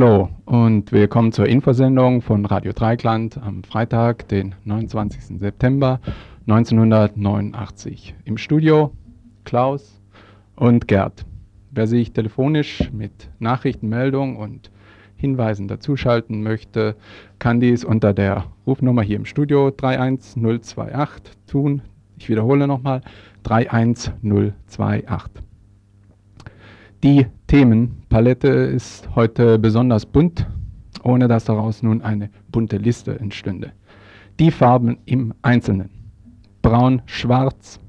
Hallo und willkommen zur Infosendung von Radio Dreikland am Freitag, den 29. September 1989. Im Studio Klaus und Gerd. Wer sich telefonisch mit Nachrichtenmeldungen und Hinweisen dazuschalten möchte, kann dies unter der Rufnummer hier im Studio 31028 tun. Ich wiederhole nochmal 31028. Die Themenpalette ist heute besonders bunt, ohne dass daraus nun eine bunte Liste entstünde. Die Farben im Einzelnen. Braun, Schwarz,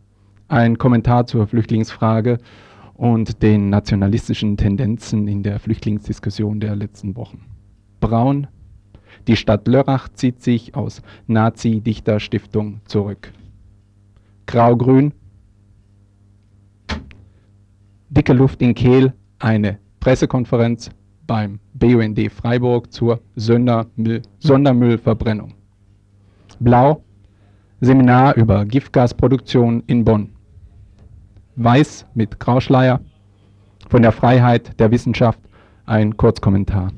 ein Kommentar zur Flüchtlingsfrage und den nationalistischen Tendenzen in der Flüchtlingsdiskussion der letzten Wochen. Braun, die Stadt Lörrach zieht sich aus Nazi-Dichterstiftung zurück. Grau-Grün, dicke Luft in Kehl eine Pressekonferenz beim BUND Freiburg zur Sondermüll Sondermüllverbrennung. Blau Seminar über Giftgasproduktion in Bonn. Weiß mit Grauschleier von der Freiheit der Wissenschaft ein Kurzkommentar.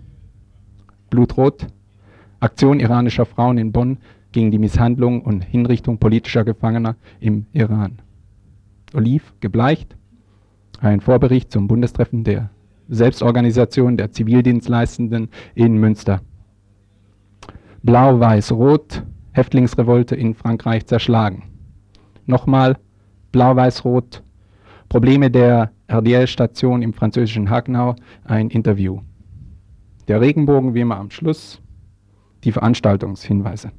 Blutrot Aktion iranischer Frauen in Bonn gegen die Misshandlung und Hinrichtung politischer Gefangener im Iran. Oliv gebleicht ein Vorbericht zum Bundestreffen der Selbstorganisation der Zivildienstleistenden in Münster. Blau-Weiß-Rot, Häftlingsrevolte in Frankreich zerschlagen. Nochmal Blau-Weiß-Rot, Probleme der RDL-Station im französischen Hagenau, ein Interview. Der Regenbogen wie immer am Schluss, die Veranstaltungshinweise.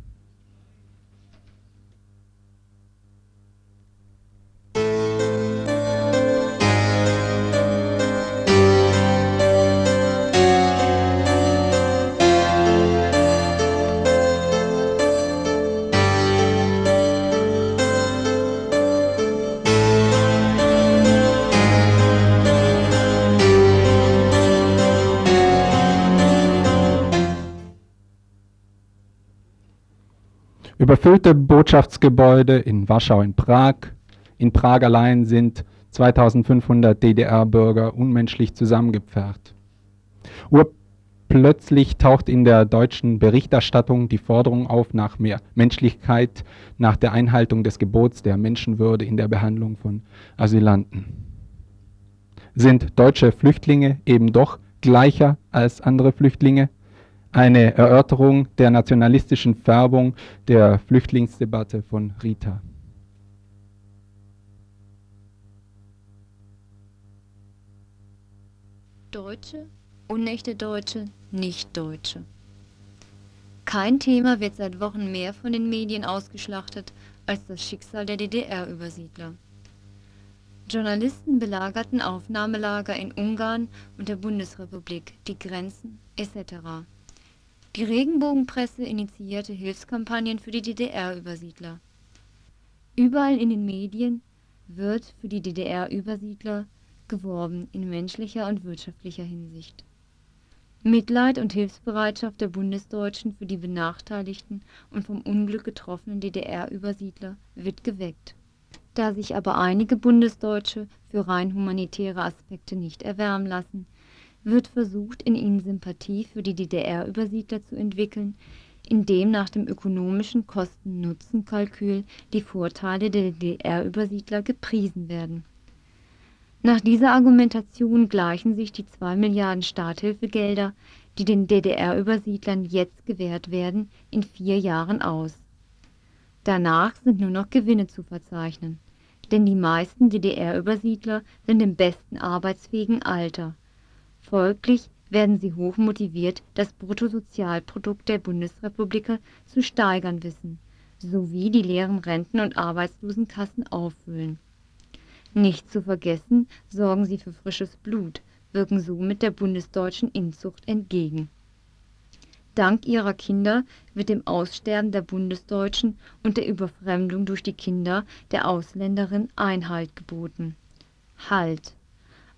Überfüllte Botschaftsgebäude in Warschau, in Prag. In Prag allein sind 2500 DDR-Bürger unmenschlich zusammengepfercht. Urplötzlich taucht in der deutschen Berichterstattung die Forderung auf nach mehr Menschlichkeit, nach der Einhaltung des Gebots der Menschenwürde in der Behandlung von Asylanten. Sind deutsche Flüchtlinge eben doch gleicher als andere Flüchtlinge? Eine Erörterung der nationalistischen Färbung der Flüchtlingsdebatte von Rita. Deutsche, unechte Deutsche, Nicht-Deutsche. Kein Thema wird seit Wochen mehr von den Medien ausgeschlachtet als das Schicksal der DDR-Übersiedler. Journalisten belagerten Aufnahmelager in Ungarn und der Bundesrepublik, die Grenzen etc. Die Regenbogenpresse initiierte Hilfskampagnen für die DDR-Übersiedler. Überall in den Medien wird für die DDR-Übersiedler geworben in menschlicher und wirtschaftlicher Hinsicht. Mitleid und Hilfsbereitschaft der Bundesdeutschen für die benachteiligten und vom Unglück getroffenen DDR-Übersiedler wird geweckt. Da sich aber einige Bundesdeutsche für rein humanitäre Aspekte nicht erwärmen lassen, wird versucht, in ihnen Sympathie für die DDR-Übersiedler zu entwickeln, indem nach dem ökonomischen Kosten-Nutzen-Kalkül die Vorteile der DDR-Übersiedler gepriesen werden. Nach dieser Argumentation gleichen sich die 2 Milliarden Starthilfegelder, die den DDR-Übersiedlern jetzt gewährt werden, in vier Jahren aus. Danach sind nur noch Gewinne zu verzeichnen, denn die meisten DDR-Übersiedler sind im besten arbeitsfähigen Alter Folglich werden sie hoch motiviert, das Bruttosozialprodukt der Bundesrepublik zu steigern wissen, sowie die leeren Renten und Arbeitslosenkassen auffüllen. Nicht zu vergessen sorgen sie für frisches Blut, wirken somit der bundesdeutschen Inzucht entgegen. Dank ihrer Kinder wird dem Aussterben der Bundesdeutschen und der Überfremdung durch die Kinder der Ausländerin Einhalt geboten. Halt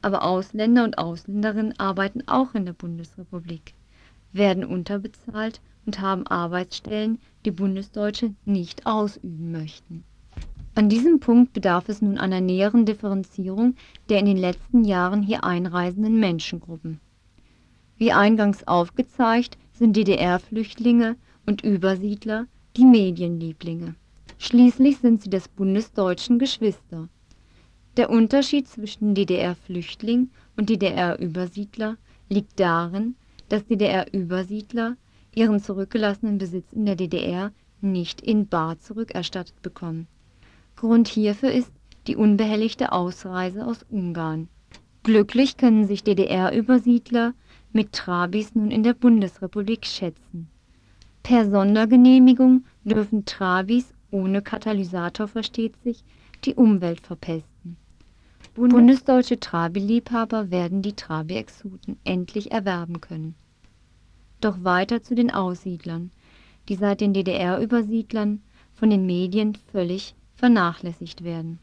aber Ausländer und Ausländerinnen arbeiten auch in der Bundesrepublik, werden unterbezahlt und haben Arbeitsstellen, die Bundesdeutsche nicht ausüben möchten. An diesem Punkt bedarf es nun einer näheren Differenzierung der in den letzten Jahren hier einreisenden Menschengruppen. Wie eingangs aufgezeigt, sind DDR-Flüchtlinge und Übersiedler die Medienlieblinge. Schließlich sind sie des bundesdeutschen Geschwister. Der Unterschied zwischen DDR-Flüchtling und DDR-Übersiedler liegt darin, dass DDR-Übersiedler ihren zurückgelassenen Besitz in der DDR nicht in bar zurückerstattet bekommen. Grund hierfür ist die unbehelligte Ausreise aus Ungarn. Glücklich können sich DDR-Übersiedler mit Trabis nun in der Bundesrepublik schätzen. Per Sondergenehmigung dürfen Trabis ohne Katalysator versteht sich die Umwelt verpesten. Bundesdeutsche Trabi-Liebhaber werden die Trabi-Exoten endlich erwerben können. Doch weiter zu den Aussiedlern, die seit den DDR-Übersiedlern von den Medien völlig vernachlässigt werden.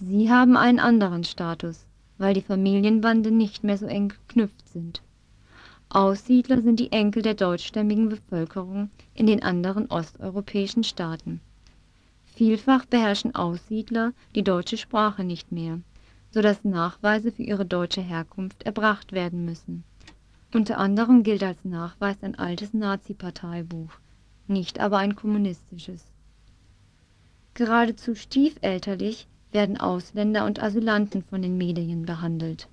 Sie haben einen anderen Status, weil die Familienbande nicht mehr so eng geknüpft sind. Aussiedler sind die Enkel der deutschstämmigen Bevölkerung in den anderen osteuropäischen Staaten. Vielfach beherrschen Aussiedler die deutsche Sprache nicht mehr, so dass Nachweise für ihre deutsche Herkunft erbracht werden müssen. Unter anderem gilt als Nachweis ein altes Nazi-Parteibuch, nicht aber ein kommunistisches. Geradezu stiefelterlich werden Ausländer und Asylanten von den Medien behandelt.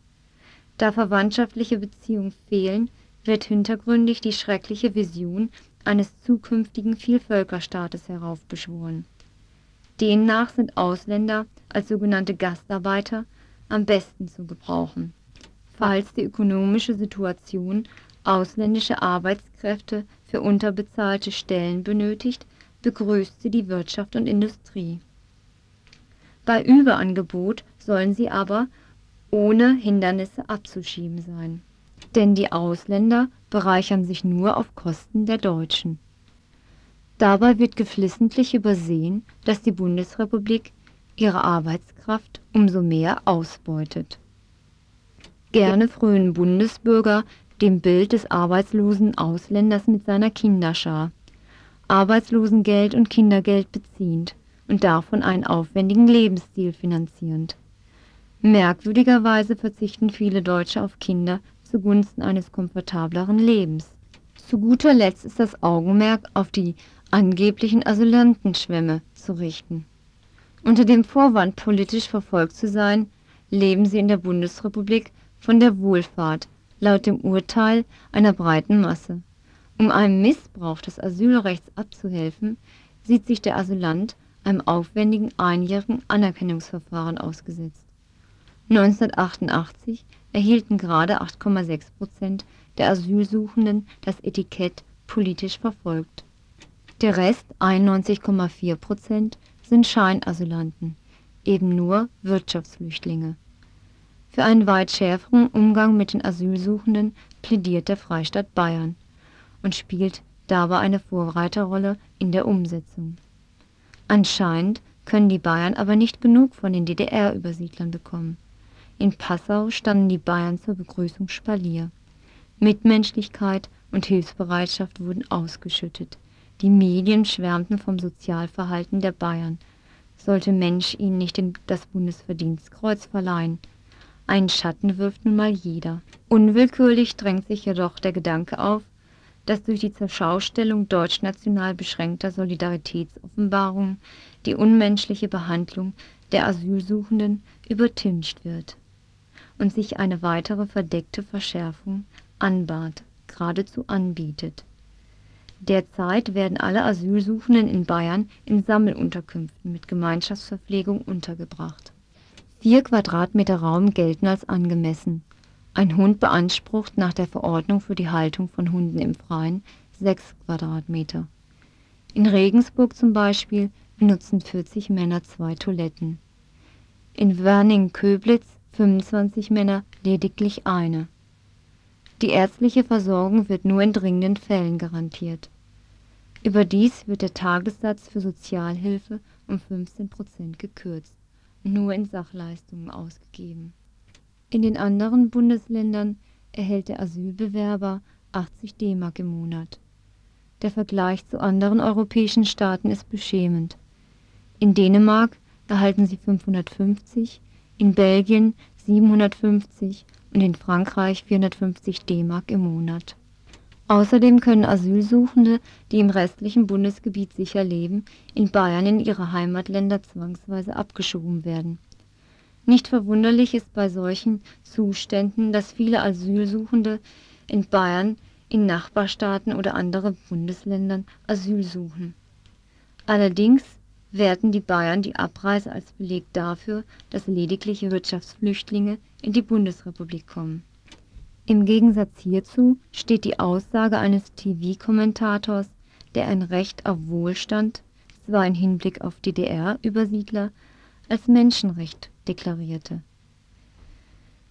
Da verwandtschaftliche Beziehungen fehlen, wird hintergründig die schreckliche Vision eines zukünftigen Vielvölkerstaates heraufbeschworen. Demnach sind Ausländer als sogenannte Gastarbeiter am besten zu gebrauchen. Falls die ökonomische Situation ausländische Arbeitskräfte für unterbezahlte Stellen benötigt, begrüßt sie die Wirtschaft und Industrie. Bei Überangebot sollen sie aber ohne Hindernisse abzuschieben sein. Denn die Ausländer bereichern sich nur auf Kosten der Deutschen. Dabei wird geflissentlich übersehen, dass die Bundesrepublik ihre Arbeitskraft umso mehr ausbeutet. Gerne frönen Bundesbürger dem Bild des arbeitslosen Ausländers mit seiner Kinderschar, Arbeitslosengeld und Kindergeld beziehend und davon einen aufwendigen Lebensstil finanzierend. Merkwürdigerweise verzichten viele Deutsche auf Kinder zugunsten eines komfortableren Lebens. Zu guter Letzt ist das Augenmerk auf die angeblichen Asylantenschwämme zu richten. Unter dem Vorwand, politisch verfolgt zu sein, leben sie in der Bundesrepublik von der Wohlfahrt, laut dem Urteil einer breiten Masse. Um einem Missbrauch des Asylrechts abzuhelfen, sieht sich der Asylant einem aufwendigen einjährigen Anerkennungsverfahren ausgesetzt. 1988 erhielten gerade 8,6 Prozent der Asylsuchenden das Etikett politisch verfolgt. Der Rest, 91,4 Prozent, sind Scheinasylanten, eben nur Wirtschaftsflüchtlinge. Für einen weit schärferen Umgang mit den Asylsuchenden plädiert der Freistaat Bayern und spielt dabei eine Vorreiterrolle in der Umsetzung. Anscheinend können die Bayern aber nicht genug von den DDR-Übersiedlern bekommen. In Passau standen die Bayern zur Begrüßung Spalier. Mitmenschlichkeit und Hilfsbereitschaft wurden ausgeschüttet. Die Medien schwärmten vom Sozialverhalten der Bayern. Sollte Mensch ihnen nicht das Bundesverdienstkreuz verleihen? Einen Schatten wirft nun mal jeder. Unwillkürlich drängt sich jedoch der Gedanke auf, dass durch die Zerschaustellung deutschnational beschränkter Solidaritätsoffenbarungen die unmenschliche Behandlung der Asylsuchenden übertüncht wird und sich eine weitere verdeckte Verschärfung anbahnt, geradezu anbietet. Derzeit werden alle Asylsuchenden in Bayern in Sammelunterkünften mit Gemeinschaftsverpflegung untergebracht. Vier Quadratmeter Raum gelten als angemessen. Ein Hund beansprucht nach der Verordnung für die Haltung von Hunden im Freien sechs Quadratmeter. In Regensburg zum Beispiel benutzen 40 Männer zwei Toiletten. In Werning-Köblitz 25 Männer lediglich eine die ärztliche Versorgung wird nur in dringenden Fällen garantiert. Überdies wird der Tagessatz für Sozialhilfe um 15 Prozent gekürzt und nur in Sachleistungen ausgegeben. In den anderen Bundesländern erhält der Asylbewerber 80 D-Mark im Monat. Der Vergleich zu anderen europäischen Staaten ist beschämend. In Dänemark erhalten sie 550, in Belgien 750 und in Frankreich 450 D-Mark im Monat. Außerdem können Asylsuchende, die im restlichen Bundesgebiet sicher leben, in Bayern in ihre Heimatländer zwangsweise abgeschoben werden. Nicht verwunderlich ist bei solchen Zuständen, dass viele Asylsuchende in Bayern, in Nachbarstaaten oder anderen Bundesländern Asyl suchen. Allerdings werten die Bayern die Abreise als Beleg dafür, dass lediglich Wirtschaftsflüchtlinge in die Bundesrepublik kommen. Im Gegensatz hierzu steht die Aussage eines TV-Kommentators, der ein Recht auf Wohlstand, zwar im Hinblick auf DDR-Übersiedler, als Menschenrecht deklarierte.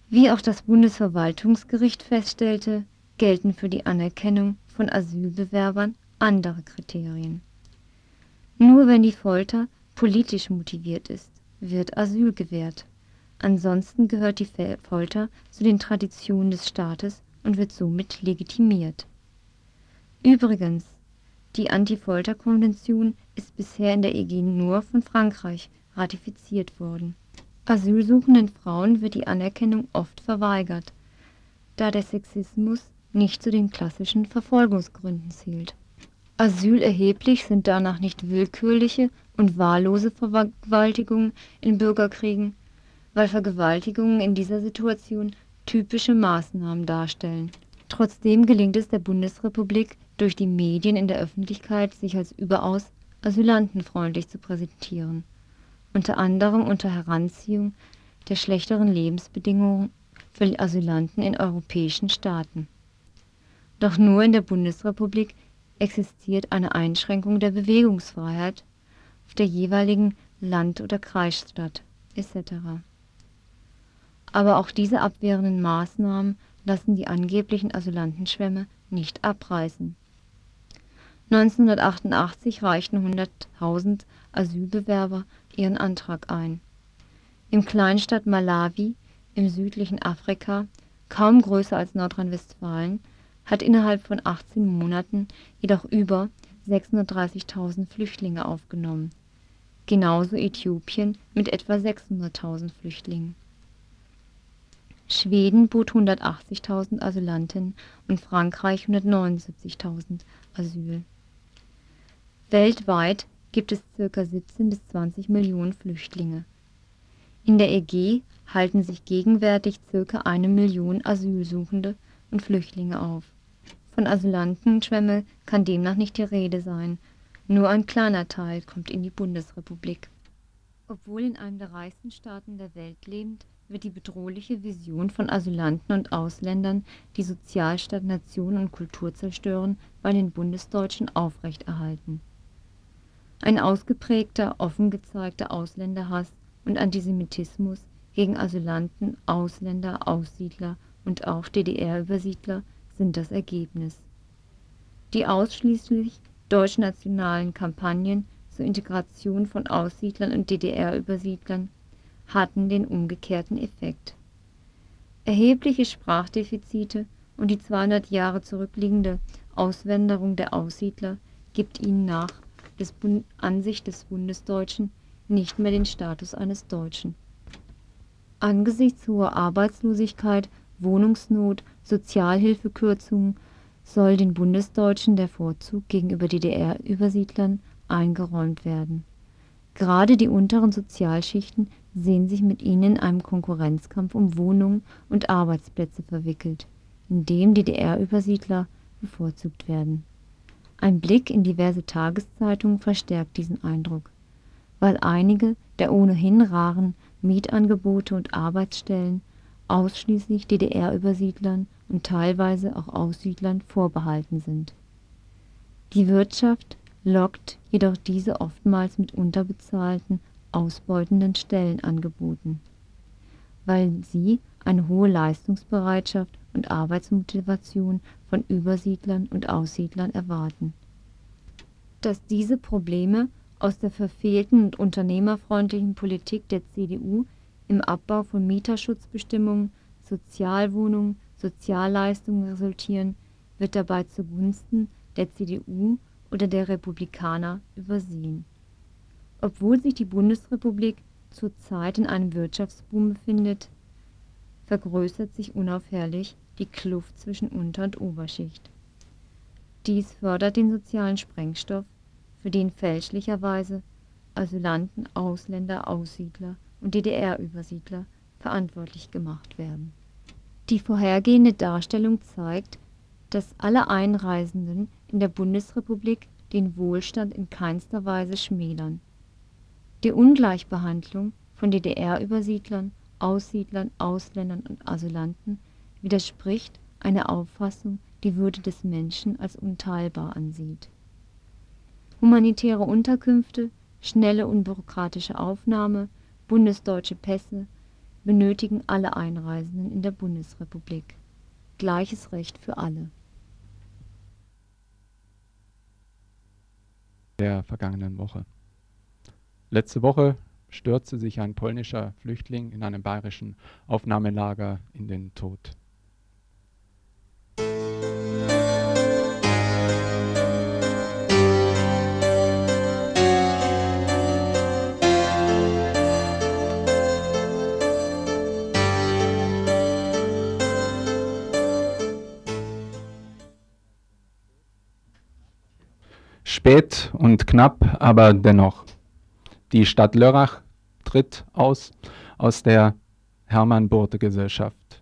Wie auch das Bundesverwaltungsgericht feststellte, gelten für die Anerkennung von Asylbewerbern andere Kriterien. Nur wenn die Folter politisch motiviert ist, wird Asyl gewährt. Ansonsten gehört die Folter zu den Traditionen des Staates und wird somit legitimiert. Übrigens, die Anti-Folter-Konvention ist bisher in der EG nur von Frankreich ratifiziert worden. Asylsuchenden Frauen wird die Anerkennung oft verweigert, da der Sexismus nicht zu den klassischen Verfolgungsgründen zählt. Asylerheblich sind danach nicht willkürliche und wahllose Vergewaltigungen in Bürgerkriegen, weil Vergewaltigungen in dieser Situation typische Maßnahmen darstellen. Trotzdem gelingt es der Bundesrepublik durch die Medien in der Öffentlichkeit, sich als überaus asylantenfreundlich zu präsentieren unter anderem unter Heranziehung der schlechteren Lebensbedingungen für Asylanten in europäischen Staaten. Doch nur in der Bundesrepublik existiert eine Einschränkung der Bewegungsfreiheit auf der jeweiligen Land oder Kreisstadt etc. Aber auch diese abwehrenden Maßnahmen lassen die angeblichen Asylantenschwämme nicht abreißen. 1988 reichten 100.000 Asylbewerber ihren Antrag ein. Im Kleinstaat Malawi im südlichen Afrika, kaum größer als Nordrhein-Westfalen, hat innerhalb von 18 Monaten jedoch über 630.000 Flüchtlinge aufgenommen, genauso Äthiopien mit etwa 600.000 Flüchtlingen. Schweden bot 180.000 Asylanten und Frankreich 179.000 Asyl. Weltweit gibt es ca. 17 bis 20 Millionen Flüchtlinge. In der EG halten sich gegenwärtig ca. eine Million Asylsuchende und Flüchtlinge auf. Von Asylantenschwemme kann demnach nicht die Rede sein, nur ein kleiner Teil kommt in die Bundesrepublik. Obwohl in einem der reichsten Staaten der Welt lebend, wird die bedrohliche Vision von Asylanten und Ausländern, die Sozialstaat, Nation und Kultur zerstören, bei den Bundesdeutschen aufrechterhalten ein ausgeprägter, offen gezeigter Ausländerhass und Antisemitismus gegen Asylanten, Ausländer, Aussiedler und auch DDR-Übersiedler sind das Ergebnis. Die ausschließlich deutschnationalen Kampagnen zur Integration von Aussiedlern und DDR-Übersiedlern hatten den umgekehrten Effekt. Erhebliche Sprachdefizite und die 200 Jahre zurückliegende Auswanderung der Aussiedler gibt ihnen nach des Ansicht des Bundesdeutschen nicht mehr den Status eines Deutschen. Angesichts hoher Arbeitslosigkeit, Wohnungsnot, Sozialhilfekürzungen soll den Bundesdeutschen der Vorzug gegenüber DDR-Übersiedlern eingeräumt werden. Gerade die unteren Sozialschichten sehen sich mit ihnen in einem Konkurrenzkampf um Wohnungen und Arbeitsplätze verwickelt, in dem DDR-Übersiedler bevorzugt werden ein Blick in diverse Tageszeitungen verstärkt diesen Eindruck, weil einige der ohnehin raren Mietangebote und Arbeitsstellen ausschließlich DDR-Übersiedlern und teilweise auch Aussiedlern vorbehalten sind. Die Wirtschaft lockt jedoch diese oftmals mit unterbezahlten, ausbeutenden Stellenangeboten, weil sie eine hohe Leistungsbereitschaft und Arbeitsmotivation von Übersiedlern und Aussiedlern erwarten. Dass diese Probleme aus der verfehlten und unternehmerfreundlichen Politik der CDU im Abbau von Mieterschutzbestimmungen, Sozialwohnungen, Sozialleistungen resultieren, wird dabei zugunsten der CDU oder der Republikaner übersehen. Obwohl sich die Bundesrepublik zurzeit in einem Wirtschaftsboom befindet vergrößert sich unaufhörlich die Kluft zwischen Unter- und Oberschicht. Dies fördert den sozialen Sprengstoff, für den fälschlicherweise Asylanten, Ausländer, Aussiedler und DDR-Übersiedler verantwortlich gemacht werden. Die vorhergehende Darstellung zeigt, dass alle Einreisenden in der Bundesrepublik den Wohlstand in keinster Weise schmälern. Die Ungleichbehandlung von DDR-Übersiedlern, Aussiedlern, Ausländern und Asylanten widerspricht einer Auffassung, die Würde des Menschen als unteilbar ansieht. Humanitäre Unterkünfte, schnelle unbürokratische Aufnahme, bundesdeutsche Pässe benötigen alle Einreisenden in der Bundesrepublik. Gleiches Recht für alle. der vergangenen Woche. Letzte Woche stürzte sich ein polnischer Flüchtling in einem bayerischen Aufnahmelager in den Tod. Spät und knapp, aber dennoch. Die Stadt Lörrach tritt aus aus der Hermann-Burte-Gesellschaft.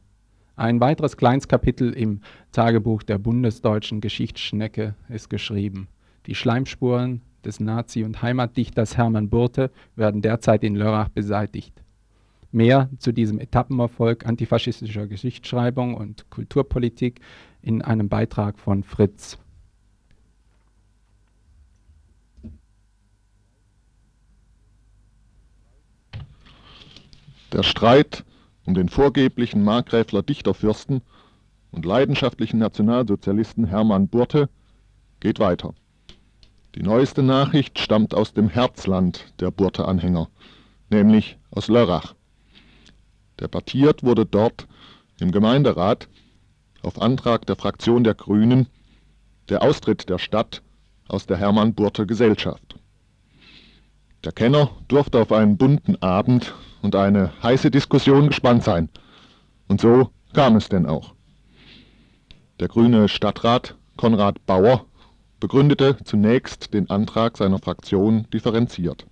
Ein weiteres Kleinstkapitel im Tagebuch der bundesdeutschen Geschichtsschnecke ist geschrieben. Die Schleimspuren des Nazi- und Heimatdichters Hermann Burte werden derzeit in Lörrach beseitigt. Mehr zu diesem Etappenerfolg antifaschistischer Geschichtsschreibung und Kulturpolitik in einem Beitrag von Fritz. Der Streit um den vorgeblichen Markgräfler Dichterfürsten und leidenschaftlichen Nationalsozialisten Hermann Burte geht weiter. Die neueste Nachricht stammt aus dem Herzland der Burte-Anhänger, nämlich aus Lörrach. Debattiert wurde dort im Gemeinderat auf Antrag der Fraktion der Grünen der Austritt der Stadt aus der Hermann Burte Gesellschaft. Der Kenner durfte auf einen bunten Abend und eine heiße Diskussion gespannt sein. Und so kam es denn auch. Der grüne Stadtrat Konrad Bauer begründete zunächst den Antrag seiner Fraktion differenziert.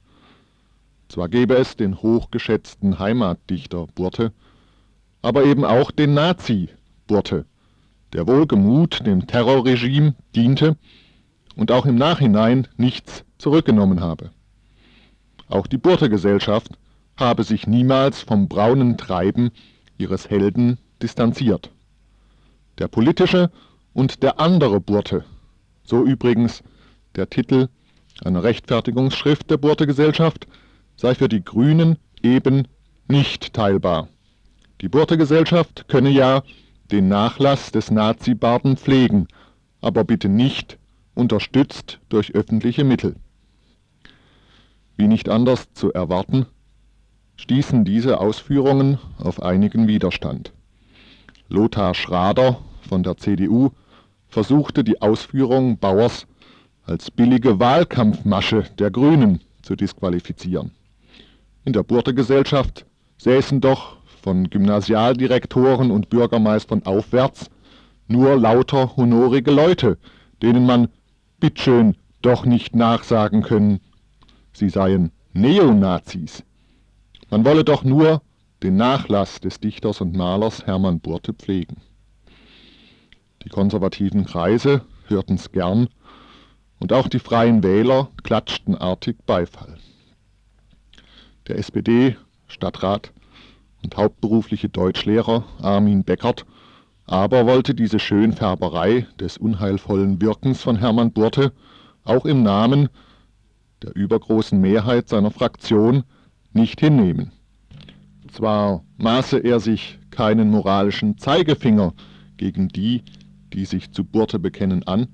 Zwar gebe es den hochgeschätzten Heimatdichter Burte, aber eben auch den Nazi Burte, der wohlgemut dem Terrorregime diente und auch im Nachhinein nichts zurückgenommen habe. Auch die Burte-Gesellschaft habe sich niemals vom braunen Treiben ihres Helden distanziert. Der politische und der andere Burte, so übrigens der Titel einer Rechtfertigungsschrift der Burte-Gesellschaft, sei für die Grünen eben nicht teilbar. Die Burte-Gesellschaft könne ja den Nachlass des Nazi-Barden pflegen, aber bitte nicht unterstützt durch öffentliche Mittel. Wie nicht anders zu erwarten, stießen diese Ausführungen auf einigen Widerstand. Lothar Schrader von der CDU versuchte die Ausführung Bauers als billige Wahlkampfmasche der Grünen zu disqualifizieren. In der Burte-Gesellschaft säßen doch von Gymnasialdirektoren und Bürgermeistern aufwärts nur lauter honorige Leute, denen man bitteschön doch nicht nachsagen können, sie seien Neonazis. Man wolle doch nur den Nachlass des Dichters und Malers Hermann Burte pflegen. Die konservativen Kreise hörten's gern und auch die freien Wähler klatschten artig Beifall. Der SPD-Stadtrat und hauptberufliche Deutschlehrer Armin Beckert aber wollte diese Schönfärberei des unheilvollen Wirkens von Hermann Burte auch im Namen der übergroßen Mehrheit seiner Fraktion nicht hinnehmen. Zwar maße er sich keinen moralischen Zeigefinger gegen die, die sich zu Burte bekennen, an,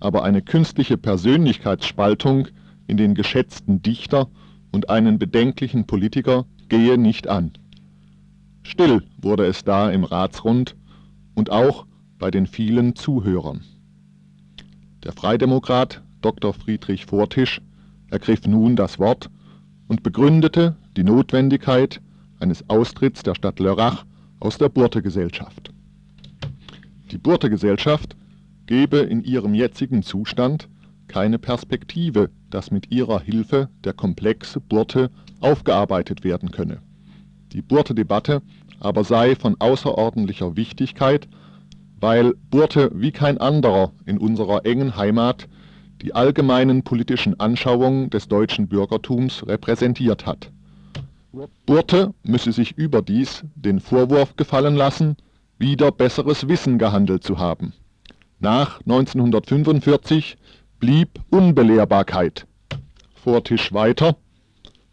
aber eine künstliche Persönlichkeitsspaltung in den geschätzten Dichter und einen bedenklichen Politiker gehe nicht an. Still wurde es da im Ratsrund und auch bei den vielen Zuhörern. Der Freidemokrat Dr. Friedrich Vortisch ergriff nun das Wort und begründete die Notwendigkeit eines Austritts der Stadt Lörrach aus der Burte-Gesellschaft. Die Burte-Gesellschaft gebe in ihrem jetzigen Zustand keine Perspektive, dass mit ihrer Hilfe der komplexe Burte aufgearbeitet werden könne. Die Burte-Debatte aber sei von außerordentlicher Wichtigkeit, weil Burte wie kein anderer in unserer engen Heimat die allgemeinen politischen Anschauungen des deutschen Bürgertums repräsentiert hat. Burte müsse sich überdies den Vorwurf gefallen lassen, wieder besseres Wissen gehandelt zu haben. Nach 1945 blieb Unbelehrbarkeit. Vor Tisch weiter.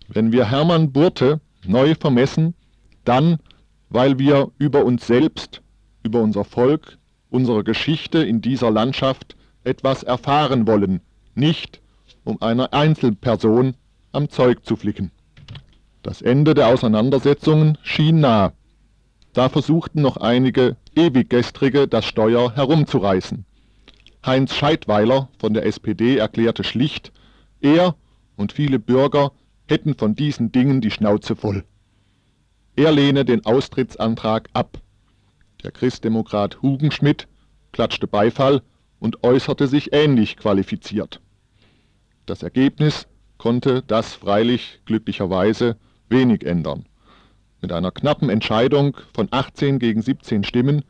Wenn wir Hermann Burte neu vermessen, dann, weil wir über uns selbst, über unser Volk, unsere Geschichte in dieser Landschaft etwas erfahren wollen, nicht um einer Einzelperson am Zeug zu flicken. Das Ende der Auseinandersetzungen schien nah. Da versuchten noch einige Ewiggestrige das Steuer herumzureißen. Heinz Scheidweiler von der SPD erklärte schlicht, er und viele Bürger hätten von diesen Dingen die Schnauze voll. Er lehne den Austrittsantrag ab. Der Christdemokrat Hugenschmidt klatschte Beifall und äußerte sich ähnlich qualifiziert. Das Ergebnis konnte das freilich glücklicherweise wenig ändern. Mit einer knappen Entscheidung von 18 gegen 17 Stimmen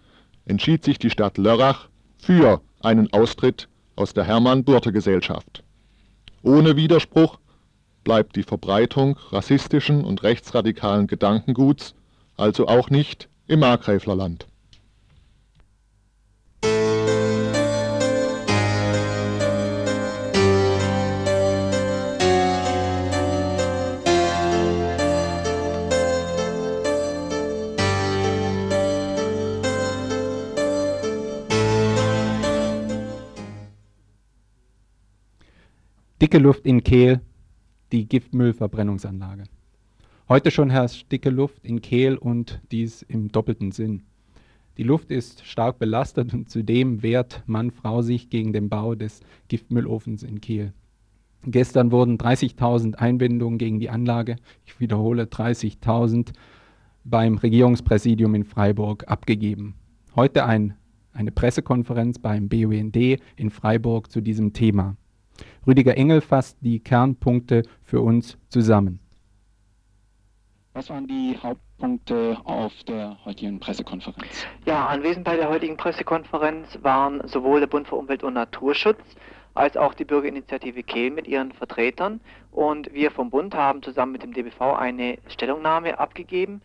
entschied sich die Stadt Lörrach für einen Austritt aus der Hermann-Burte-Gesellschaft. Ohne Widerspruch bleibt die Verbreitung rassistischen und rechtsradikalen Gedankenguts also auch nicht im Markgräflerland. Dicke Luft in Kehl, die Giftmüllverbrennungsanlage. Heute schon herrscht dicke Luft in Kehl und dies im doppelten Sinn. Die Luft ist stark belastet und zudem wehrt Mann, Frau sich gegen den Bau des Giftmüllofens in Kehl. Gestern wurden 30.000 Einwendungen gegen die Anlage, ich wiederhole 30.000, beim Regierungspräsidium in Freiburg abgegeben. Heute ein, eine Pressekonferenz beim BUND in Freiburg zu diesem Thema. Rüdiger Engel fasst die Kernpunkte für uns zusammen. Was waren die Hauptpunkte auf der heutigen Pressekonferenz? Ja, anwesend bei der heutigen Pressekonferenz waren sowohl der Bund für Umwelt und Naturschutz als auch die Bürgerinitiative Kehl mit ihren Vertretern. Und wir vom Bund haben zusammen mit dem DBV eine Stellungnahme abgegeben.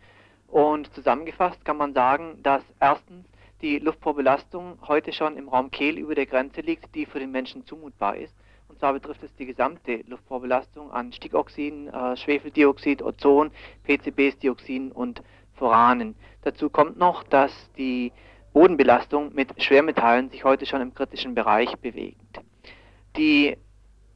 Und zusammengefasst kann man sagen, dass erstens die Luftvorbelastung heute schon im Raum Kehl über der Grenze liegt, die für den Menschen zumutbar ist. Zwar betrifft es die gesamte Luftvorbelastung an Stickoxiden, äh, Schwefeldioxid, Ozon, PCBs, Dioxin und Furanen. Dazu kommt noch, dass die Bodenbelastung mit Schwermetallen sich heute schon im kritischen Bereich bewegt. Die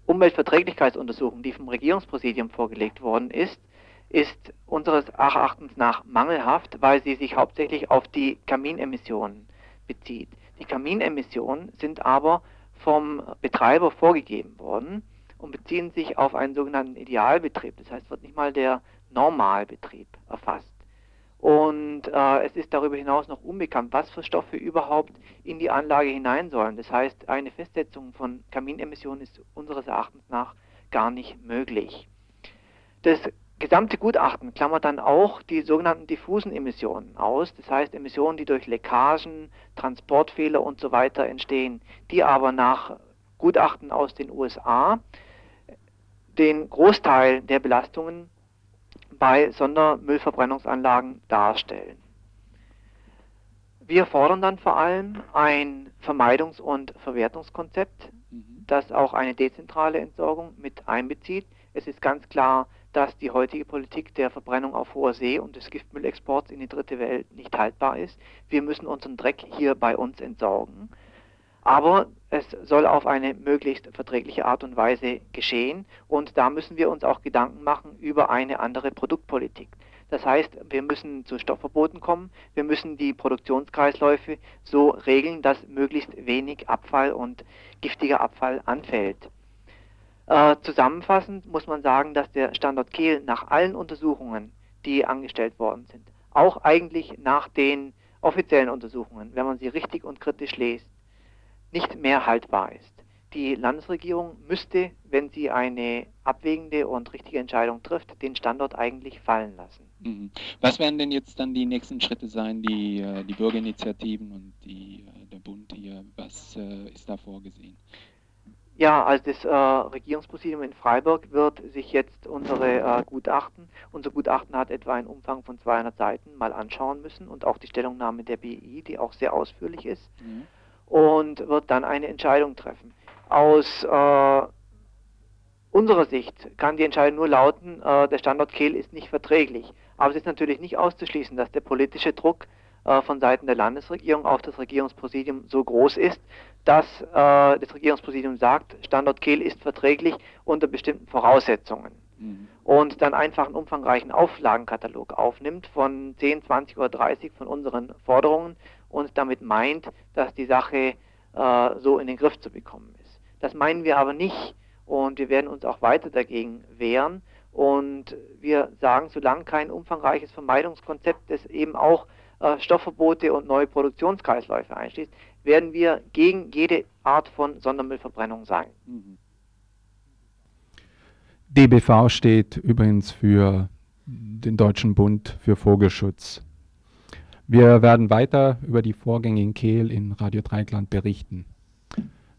Umweltverträglichkeitsuntersuchung, die vom Regierungspräsidium vorgelegt worden ist, ist unseres Erachtens nach mangelhaft, weil sie sich hauptsächlich auf die Kaminemissionen bezieht. Die Kaminemissionen sind aber vom Betreiber vorgegeben worden und beziehen sich auf einen sogenannten Idealbetrieb. Das heißt, wird nicht mal der Normalbetrieb erfasst. Und äh, es ist darüber hinaus noch unbekannt, was für Stoffe überhaupt in die Anlage hinein sollen. Das heißt, eine Festsetzung von Kaminemissionen ist unseres Erachtens nach gar nicht möglich. Das gesamte Gutachten klammert dann auch die sogenannten diffusen Emissionen aus, das heißt Emissionen, die durch Leckagen, Transportfehler und so weiter entstehen, die aber nach Gutachten aus den USA den Großteil der Belastungen bei Sondermüllverbrennungsanlagen darstellen. Wir fordern dann vor allem ein Vermeidungs- und Verwertungskonzept, mhm. das auch eine dezentrale Entsorgung mit einbezieht. Es ist ganz klar, dass die heutige Politik der Verbrennung auf hoher See und des Giftmüllexports in die dritte Welt nicht haltbar ist. Wir müssen unseren Dreck hier bei uns entsorgen. Aber es soll auf eine möglichst verträgliche Art und Weise geschehen und da müssen wir uns auch Gedanken machen über eine andere Produktpolitik. Das heißt, wir müssen zu Stoffverboten kommen, wir müssen die Produktionskreisläufe so regeln, dass möglichst wenig Abfall und giftiger Abfall anfällt. Äh, zusammenfassend muss man sagen, dass der Standort Kehl nach allen Untersuchungen, die angestellt worden sind, auch eigentlich nach den offiziellen Untersuchungen, wenn man sie richtig und kritisch liest, nicht mehr haltbar ist. Die Landesregierung müsste, wenn sie eine abwägende und richtige Entscheidung trifft, den Standort eigentlich fallen lassen. Mhm. Was werden denn jetzt dann die nächsten Schritte sein, die, äh, die Bürgerinitiativen und die, äh, der Bund hier, was ist da vorgesehen? Ja, also das äh, Regierungspräsidium in Freiburg wird sich jetzt unsere äh, Gutachten, unser Gutachten hat etwa einen Umfang von 200 Seiten, mal anschauen müssen und auch die Stellungnahme der BI, die auch sehr ausführlich ist, mhm. und wird dann eine Entscheidung treffen. Aus äh, unserer Sicht kann die Entscheidung nur lauten, äh, der Standort Kehl ist nicht verträglich. Aber es ist natürlich nicht auszuschließen, dass der politische Druck äh, von Seiten der Landesregierung auf das Regierungspräsidium so groß ist, dass äh, das Regierungspräsidium sagt, Standort Kehl ist verträglich unter bestimmten Voraussetzungen. Mhm. Und dann einfach einen umfangreichen Auflagenkatalog aufnimmt von 10, 20 oder 30 von unseren Forderungen und damit meint, dass die Sache äh, so in den Griff zu bekommen ist. Das meinen wir aber nicht und wir werden uns auch weiter dagegen wehren. Und wir sagen, solange kein umfangreiches Vermeidungskonzept, das eben auch äh, Stoffverbote und neue Produktionskreisläufe einschließt, werden wir gegen jede Art von Sondermüllverbrennung sein. Mhm. DBV steht übrigens für den Deutschen Bund für Vogelschutz. Wir werden weiter über die Vorgänge in Kehl in Radio Dreikland berichten.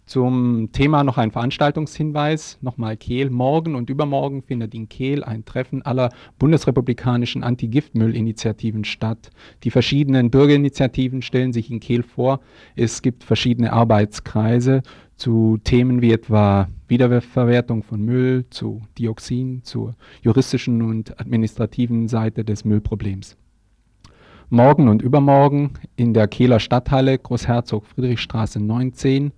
Zum Thema noch ein Veranstaltungshinweis. Nochmal Kehl. Morgen und übermorgen findet in Kehl ein Treffen aller bundesrepublikanischen Anti-Giftmüll-Initiativen statt. Die verschiedenen Bürgerinitiativen stellen sich in Kehl vor. Es gibt verschiedene Arbeitskreise zu Themen wie etwa Wiederverwertung von Müll, zu Dioxin, zur juristischen und administrativen Seite des Müllproblems. Morgen und übermorgen in der Kehler Stadthalle Großherzog Friedrichstraße 19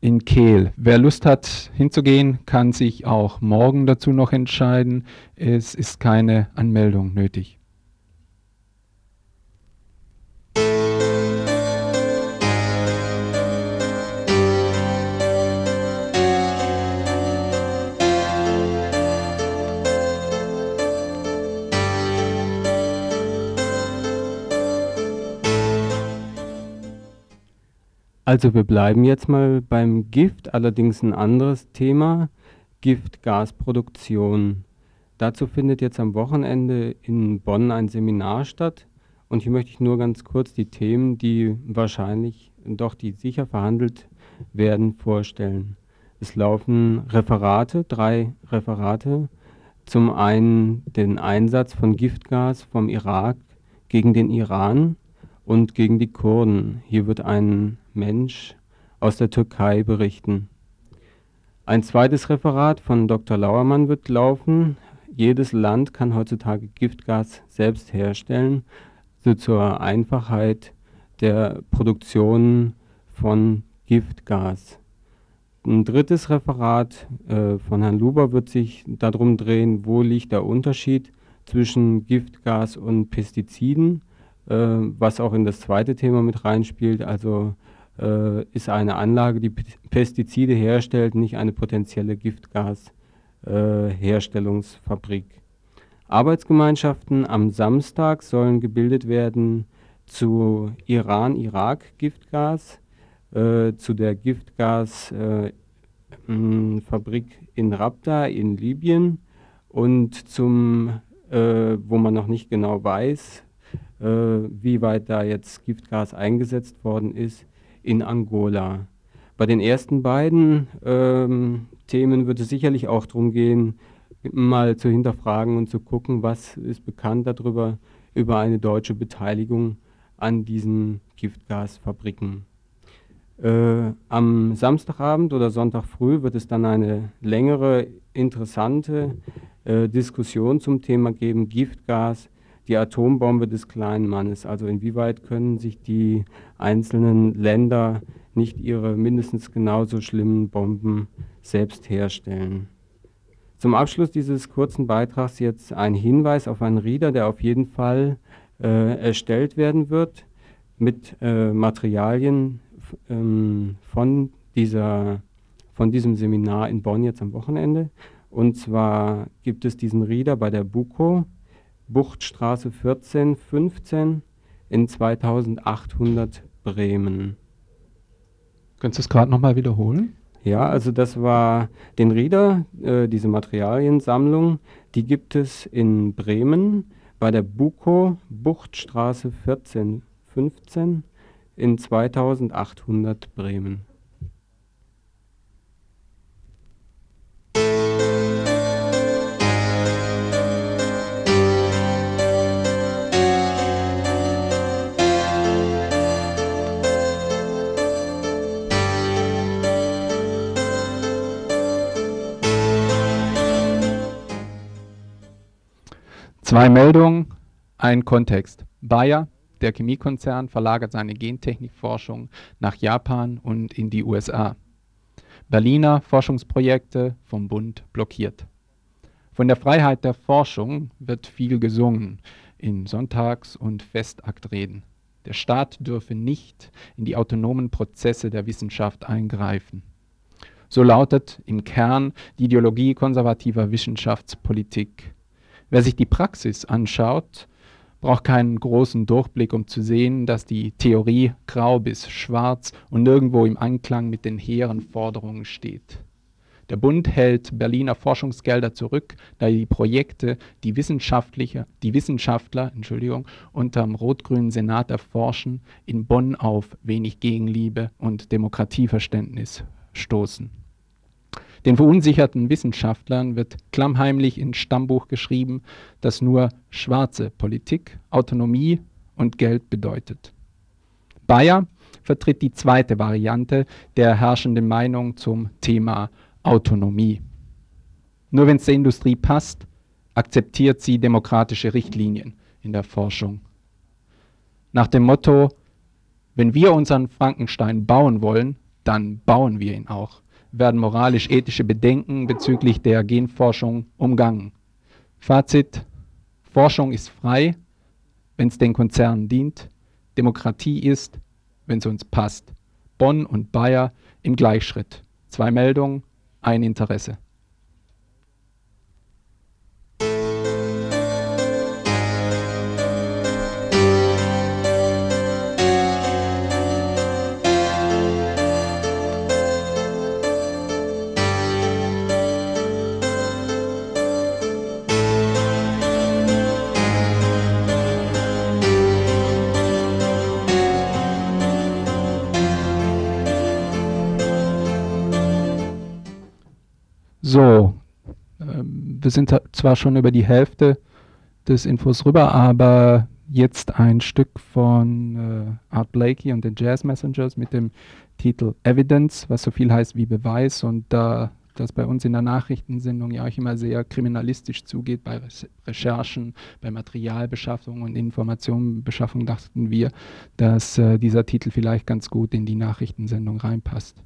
in Kehl. Wer Lust hat hinzugehen, kann sich auch morgen dazu noch entscheiden. Es ist keine Anmeldung nötig. Also wir bleiben jetzt mal beim Gift, allerdings ein anderes Thema, Giftgasproduktion. Dazu findet jetzt am Wochenende in Bonn ein Seminar statt und hier möchte ich nur ganz kurz die Themen, die wahrscheinlich doch die sicher verhandelt werden, vorstellen. Es laufen Referate, drei Referate. Zum einen den Einsatz von Giftgas vom Irak gegen den Iran und gegen die Kurden. Hier wird ein Mensch aus der Türkei berichten. Ein zweites Referat von Dr. Lauermann wird laufen. Jedes Land kann heutzutage Giftgas selbst herstellen, so zur Einfachheit der Produktion von Giftgas. Ein drittes Referat äh, von Herrn Luber wird sich darum drehen, wo liegt der Unterschied zwischen Giftgas und Pestiziden, äh, was auch in das zweite Thema mit reinspielt, also äh, ist eine Anlage, die Pestizide herstellt, nicht eine potenzielle Giftgasherstellungsfabrik. Äh, Arbeitsgemeinschaften am Samstag sollen gebildet werden zu Iran-Irak-Giftgas, äh, zu der Giftgasfabrik äh, in Rabda in Libyen und zum, äh, wo man noch nicht genau weiß, äh, wie weit da jetzt Giftgas eingesetzt worden ist, in Angola. Bei den ersten beiden ähm, Themen wird es sicherlich auch darum gehen, mal zu hinterfragen und zu gucken, was ist bekannt darüber, über eine deutsche Beteiligung an diesen Giftgasfabriken. Äh, am Samstagabend oder Sonntag früh wird es dann eine längere, interessante äh, Diskussion zum Thema geben, Giftgas die Atombombe des kleinen Mannes. Also inwieweit können sich die einzelnen Länder nicht ihre mindestens genauso schlimmen Bomben selbst herstellen. Zum Abschluss dieses kurzen Beitrags jetzt ein Hinweis auf einen Reader, der auf jeden Fall äh, erstellt werden wird mit äh, Materialien ähm, von, dieser, von diesem Seminar in Bonn jetzt am Wochenende. Und zwar gibt es diesen Reader bei der BUKO Buchtstraße 14 15 in 2800 Bremen. Könntest du es gerade nochmal wiederholen? Ja, also das war den Rieder, äh, diese Materialiensammlung, die gibt es in Bremen bei der Buko Buchtstraße 14 15 in 2800 Bremen. Zwei Meldungen, ein Kontext. Bayer, der Chemiekonzern, verlagert seine Gentechnikforschung nach Japan und in die USA. Berliner Forschungsprojekte vom Bund blockiert. Von der Freiheit der Forschung wird viel gesungen in Sonntags- und Festaktreden. Der Staat dürfe nicht in die autonomen Prozesse der Wissenschaft eingreifen. So lautet im Kern die Ideologie konservativer Wissenschaftspolitik. Wer sich die Praxis anschaut, braucht keinen großen Durchblick, um zu sehen, dass die Theorie grau bis schwarz und nirgendwo im Einklang mit den hehren Forderungen steht. Der Bund hält Berliner Forschungsgelder zurück, da die Projekte, die, Wissenschaftliche, die Wissenschaftler Entschuldigung, unterm rot-grünen Senat erforschen, in Bonn auf wenig Gegenliebe und Demokratieverständnis stoßen. Den verunsicherten Wissenschaftlern wird klammheimlich ins Stammbuch geschrieben, dass nur schwarze Politik, Autonomie und Geld bedeutet. Bayer vertritt die zweite Variante der herrschenden Meinung zum Thema Autonomie. Nur wenn es der Industrie passt, akzeptiert sie demokratische Richtlinien in der Forschung. Nach dem Motto, wenn wir unseren Frankenstein bauen wollen, dann bauen wir ihn auch werden moralisch-ethische Bedenken bezüglich der Genforschung umgangen. Fazit, Forschung ist frei, wenn es den Konzernen dient. Demokratie ist, wenn es uns passt. Bonn und Bayer im Gleichschritt. Zwei Meldungen, ein Interesse. Wir sind zwar schon über die Hälfte des Infos rüber, aber jetzt ein Stück von äh, Art Blakey und den Jazz Messengers mit dem Titel Evidence, was so viel heißt wie Beweis und da äh, das bei uns in der Nachrichtensendung ja auch immer sehr kriminalistisch zugeht, bei Recherchen, bei Materialbeschaffung und Informationenbeschaffung dachten wir, dass äh, dieser Titel vielleicht ganz gut in die Nachrichtensendung reinpasst.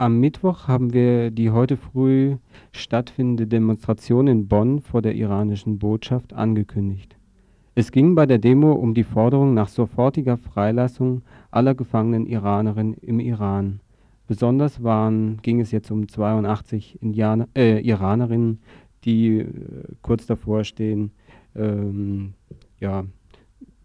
Am Mittwoch haben wir die heute früh stattfindende Demonstration in Bonn vor der iranischen Botschaft angekündigt. Es ging bei der Demo um die Forderung nach sofortiger Freilassung aller gefangenen Iranerinnen im Iran. Besonders waren, ging es jetzt um 82 Indianer, äh, Iranerinnen, die äh, kurz davor stehen, ähm, ja,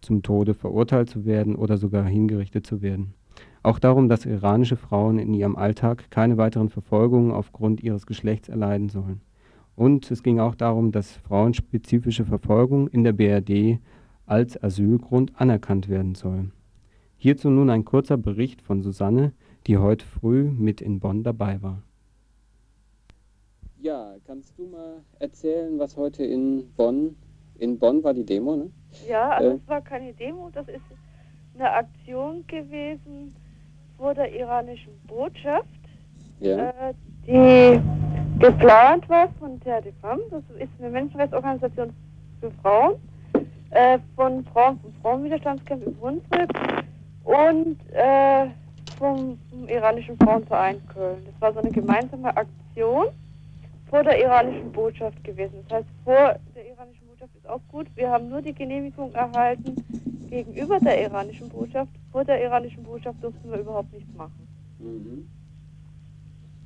zum Tode verurteilt zu werden oder sogar hingerichtet zu werden. Auch darum, dass iranische Frauen in ihrem Alltag keine weiteren Verfolgungen aufgrund ihres Geschlechts erleiden sollen. Und es ging auch darum, dass frauenspezifische Verfolgung in der BRD als Asylgrund anerkannt werden soll. Hierzu nun ein kurzer Bericht von Susanne, die heute früh mit in Bonn dabei war. Ja, kannst du mal erzählen, was heute in Bonn, in Bonn war die Demo, ne? Ja, also äh, es war keine Demo, das ist eine Aktion gewesen vor der iranischen Botschaft, ja. äh, die geplant war von TRDFAM, das ist eine Menschenrechtsorganisation für Frauen, äh, von Frauen vom Frauenwiderstandskämpfen in Brunswick und äh, vom, vom, iranischen Frauenverein Köln. Das war so eine gemeinsame Aktion vor der iranischen Botschaft gewesen. Das heißt, vor der iranischen ist auch gut. Wir haben nur die Genehmigung erhalten gegenüber der iranischen Botschaft. Vor der iranischen Botschaft durften wir überhaupt nichts machen. Mhm.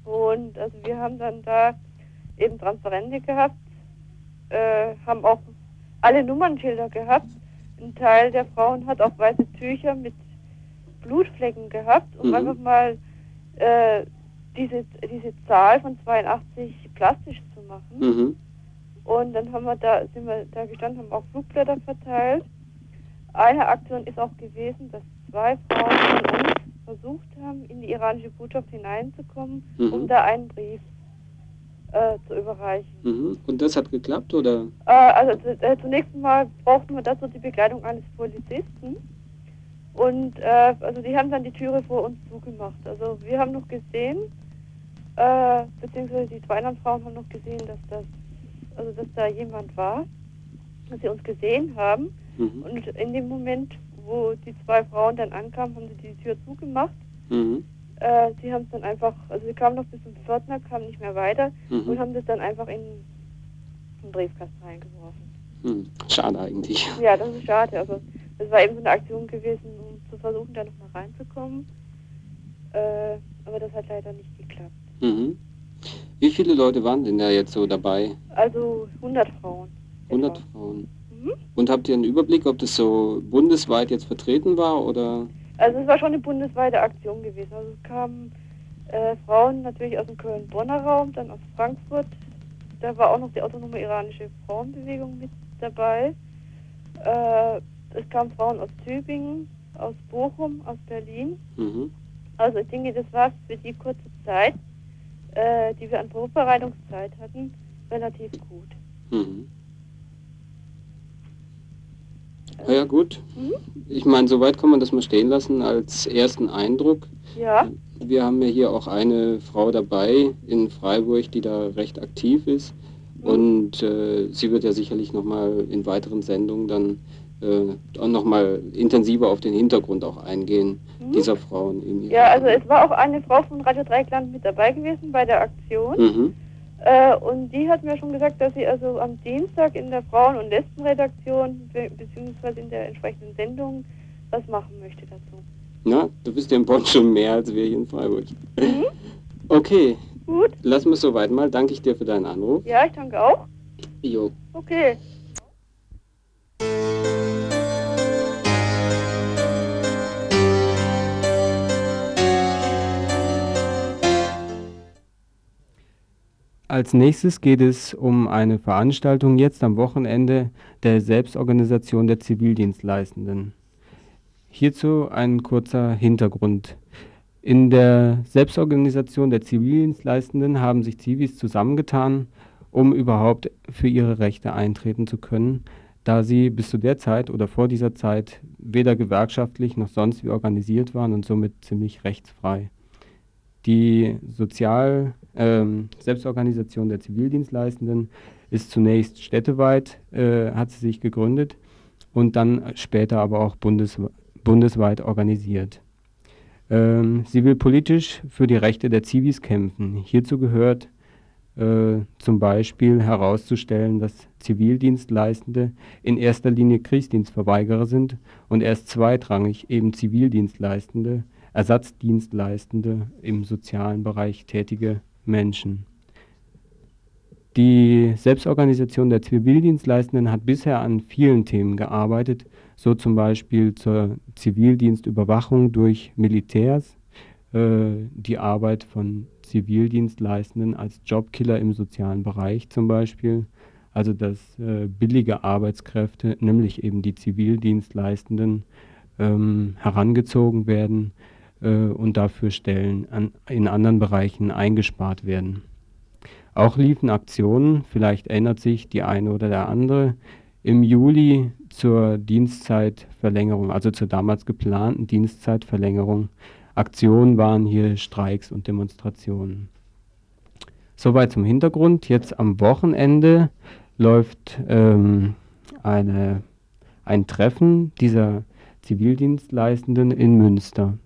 Und also wir haben dann da eben Transparente gehabt, äh, haben auch alle Nummernschilder gehabt. Ein Teil der Frauen hat auch weiße Tücher mit Blutflecken gehabt, um mhm. einfach mal äh, diese, diese Zahl von 82 plastisch zu machen. Mhm. Und dann haben wir da, sind wir da gestanden, haben auch Flugblätter verteilt. Eine Aktion ist auch gewesen, dass zwei Frauen von uns versucht haben, in die iranische Botschaft hineinzukommen, mhm. um da einen Brief äh, zu überreichen. Mhm. Und das hat geklappt, oder? Äh, also äh, zunächst mal brauchten wir dazu die Begleitung eines Polizisten. Und äh, also die haben dann die Türe vor uns zugemacht. Also wir haben noch gesehen, äh, beziehungsweise die zwei anderen Frauen haben noch gesehen, dass das, also dass da jemand war, dass sie uns gesehen haben. Mhm. Und in dem Moment, wo die zwei Frauen dann ankamen, haben sie die Tür zugemacht. Mhm. Äh, sie haben es dann einfach, also sie kamen noch bis zum Pförtner, kamen nicht mehr weiter mhm. und haben das dann einfach in den Briefkasten reingeworfen. Mhm. Schade eigentlich. Ja, das ist schade. Also das war eben so eine Aktion gewesen, um zu versuchen, da nochmal reinzukommen. Äh, aber das hat leider nicht geklappt. Mhm. Wie viele Leute waren denn da jetzt so dabei? Also 100 Frauen. 100 etwa. Frauen. Mhm. Und habt ihr einen Überblick, ob das so bundesweit jetzt vertreten war oder? Also es war schon eine bundesweite Aktion gewesen. Also es kamen äh, Frauen natürlich aus dem Köln-Bonner Raum, dann aus Frankfurt. Da war auch noch die autonome iranische Frauenbewegung mit dabei. Äh, es kamen Frauen aus Tübingen, aus Bochum, aus Berlin. Mhm. Also ich denke, das war für die kurze Zeit, äh, die wir an Vorbereitungszeit hatten, relativ gut. Mhm. Ja, ja gut. Mhm. Ich meine, soweit kann man das mal stehen lassen als ersten Eindruck. Ja. Wir haben ja hier auch eine Frau dabei in Freiburg, die da recht aktiv ist. Mhm. Und äh, sie wird ja sicherlich nochmal in weiteren Sendungen dann äh, nochmal intensiver auf den Hintergrund auch eingehen mhm. dieser Frauen. In ja, also es war auch eine Frau von Radio Dreikland mit dabei gewesen bei der Aktion. Mhm. Äh, und die hat mir schon gesagt, dass sie also am Dienstag in der Frauen- und Lesbenredaktion be beziehungsweise in der entsprechenden Sendung was machen möchte dazu. Na, du bist ja in Bonn schon mehr als wir hier in Freiburg. Mhm. Okay. Gut. Lass es soweit mal. Danke ich dir für deinen Anruf. Ja, ich danke auch. Jo. Okay. Als nächstes geht es um eine Veranstaltung jetzt am Wochenende der Selbstorganisation der Zivildienstleistenden. Hierzu ein kurzer Hintergrund. In der Selbstorganisation der Zivildienstleistenden haben sich Zivis zusammengetan, um überhaupt für ihre Rechte eintreten zu können, da sie bis zu der Zeit oder vor dieser Zeit weder gewerkschaftlich noch sonst wie organisiert waren und somit ziemlich rechtsfrei. Die Sozial- ähm, Selbstorganisation der Zivildienstleistenden ist zunächst städteweit, äh, hat sie sich gegründet und dann später aber auch bundes, bundesweit organisiert. Ähm, sie will politisch für die Rechte der Zivis kämpfen. Hierzu gehört äh, zum Beispiel herauszustellen, dass Zivildienstleistende in erster Linie Kriegsdienstverweigerer sind und erst zweitrangig eben Zivildienstleistende, Ersatzdienstleistende im sozialen Bereich tätige Menschen. Die Selbstorganisation der Zivildienstleistenden hat bisher an vielen Themen gearbeitet, so zum Beispiel zur Zivildienstüberwachung durch Militärs, äh, die Arbeit von Zivildienstleistenden als Jobkiller im sozialen Bereich zum Beispiel, also dass äh, billige Arbeitskräfte, nämlich eben die Zivildienstleistenden, ähm, herangezogen werden und dafür Stellen an, in anderen Bereichen eingespart werden. Auch liefen Aktionen, vielleicht erinnert sich die eine oder der andere, im Juli zur Dienstzeitverlängerung, also zur damals geplanten Dienstzeitverlängerung. Aktionen waren hier Streiks und Demonstrationen. Soweit zum Hintergrund. Jetzt am Wochenende läuft ähm, eine, ein Treffen dieser Zivildienstleistenden in Münster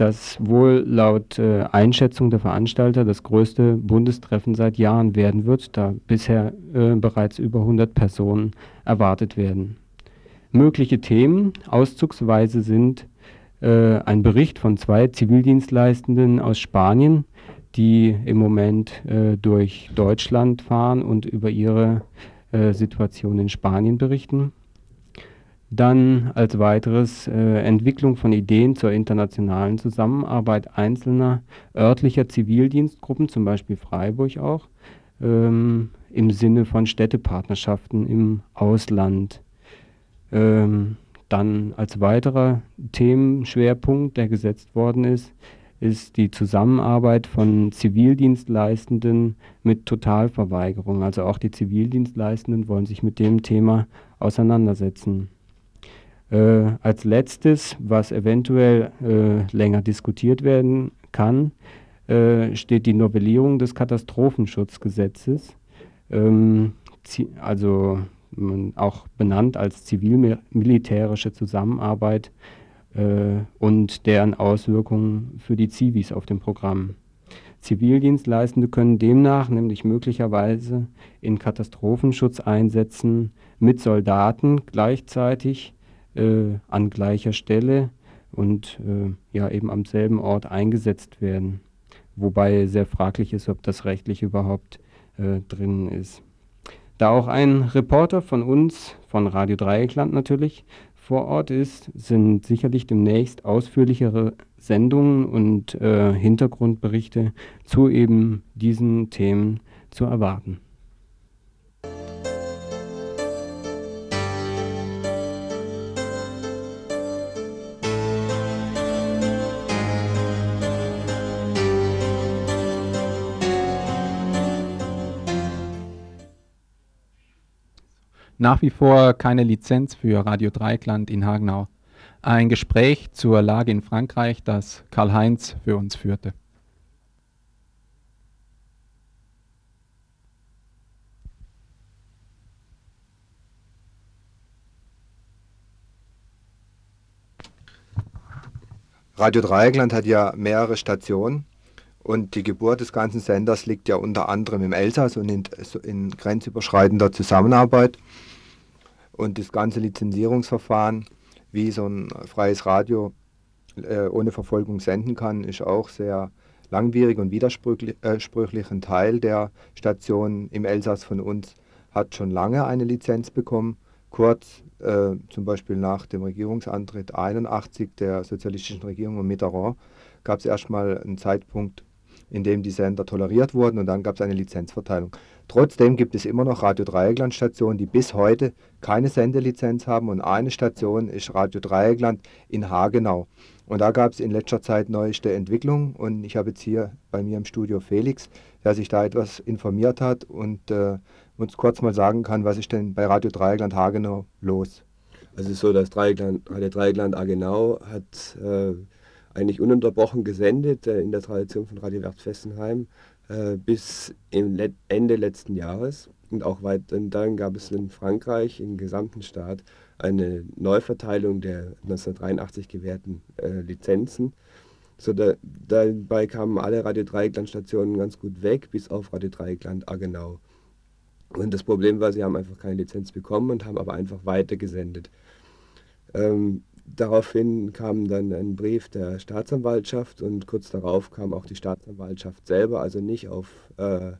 das wohl laut äh, Einschätzung der Veranstalter das größte Bundestreffen seit Jahren werden wird, da bisher äh, bereits über 100 Personen erwartet werden. Mögliche Themen auszugsweise sind äh, ein Bericht von zwei Zivildienstleistenden aus Spanien, die im Moment äh, durch Deutschland fahren und über ihre äh, Situation in Spanien berichten. Dann als weiteres äh, Entwicklung von Ideen zur internationalen Zusammenarbeit einzelner örtlicher Zivildienstgruppen, zum Beispiel Freiburg auch, ähm, im Sinne von Städtepartnerschaften im Ausland. Ähm, dann als weiterer Themenschwerpunkt, der gesetzt worden ist, ist die Zusammenarbeit von Zivildienstleistenden mit Totalverweigerung. Also auch die Zivildienstleistenden wollen sich mit dem Thema auseinandersetzen. Äh, als letztes, was eventuell äh, länger diskutiert werden kann, äh, steht die Novellierung des Katastrophenschutzgesetzes, ähm, also auch benannt als zivil-militärische Zusammenarbeit äh, und deren Auswirkungen für die Zivis auf dem Programm. Zivildienstleistende können demnach nämlich möglicherweise in Katastrophenschutz einsetzen mit Soldaten gleichzeitig äh, an gleicher Stelle und äh, ja eben am selben Ort eingesetzt werden. Wobei sehr fraglich ist, ob das rechtlich überhaupt äh, drin ist. Da auch ein Reporter von uns, von Radio Dreieckland natürlich, vor Ort ist, sind sicherlich demnächst ausführlichere Sendungen und äh, Hintergrundberichte zu eben diesen Themen zu erwarten. Nach wie vor keine Lizenz für Radio Dreikland in Hagenau. Ein Gespräch zur Lage in Frankreich, das Karl-Heinz für uns führte. Radio Dreieckland hat ja mehrere Stationen und die Geburt des ganzen Senders liegt ja unter anderem im Elsass und in, in grenzüberschreitender Zusammenarbeit. Und das ganze Lizenzierungsverfahren, wie so ein freies Radio äh, ohne Verfolgung senden kann, ist auch sehr langwierig und widersprüchlich. Äh, Ein Teil der Stationen im Elsass von uns hat schon lange eine Lizenz bekommen. Kurz, äh, zum Beispiel nach dem Regierungsantritt 81 der sozialistischen Regierung und Mitterrand, gab es erstmal einen Zeitpunkt, in dem die Sender toleriert wurden und dann gab es eine Lizenzverteilung. Trotzdem gibt es immer noch Radio Dreieckland Stationen, die bis heute keine Sendelizenz haben und eine Station ist Radio Dreieckland in Hagenau. Und da gab es in letzter Zeit neueste Entwicklungen und ich habe jetzt hier bei mir im Studio Felix, der sich da etwas informiert hat und äh, uns kurz mal sagen kann, was ist denn bei Radio Dreieckland Hagenau los? Also es ist so, dass Dreieckland, Radio Dreieckland Hagenau hat äh, eigentlich ununterbrochen gesendet äh, in der Tradition von Radio Werft Fessenheim äh, bis Ende letzten Jahres. Und auch weit, dann gab es in Frankreich, im gesamten Staat, eine Neuverteilung der 1983 gewährten äh, Lizenzen. So da, dabei kamen alle Radio Dreieckland-Stationen ganz gut weg, bis auf Radio Dreieckland Agenau. Und das Problem war, sie haben einfach keine Lizenz bekommen und haben aber einfach weitergesendet. Ähm, daraufhin kam dann ein Brief der Staatsanwaltschaft und kurz darauf kam auch die Staatsanwaltschaft selber, also nicht auf, äh,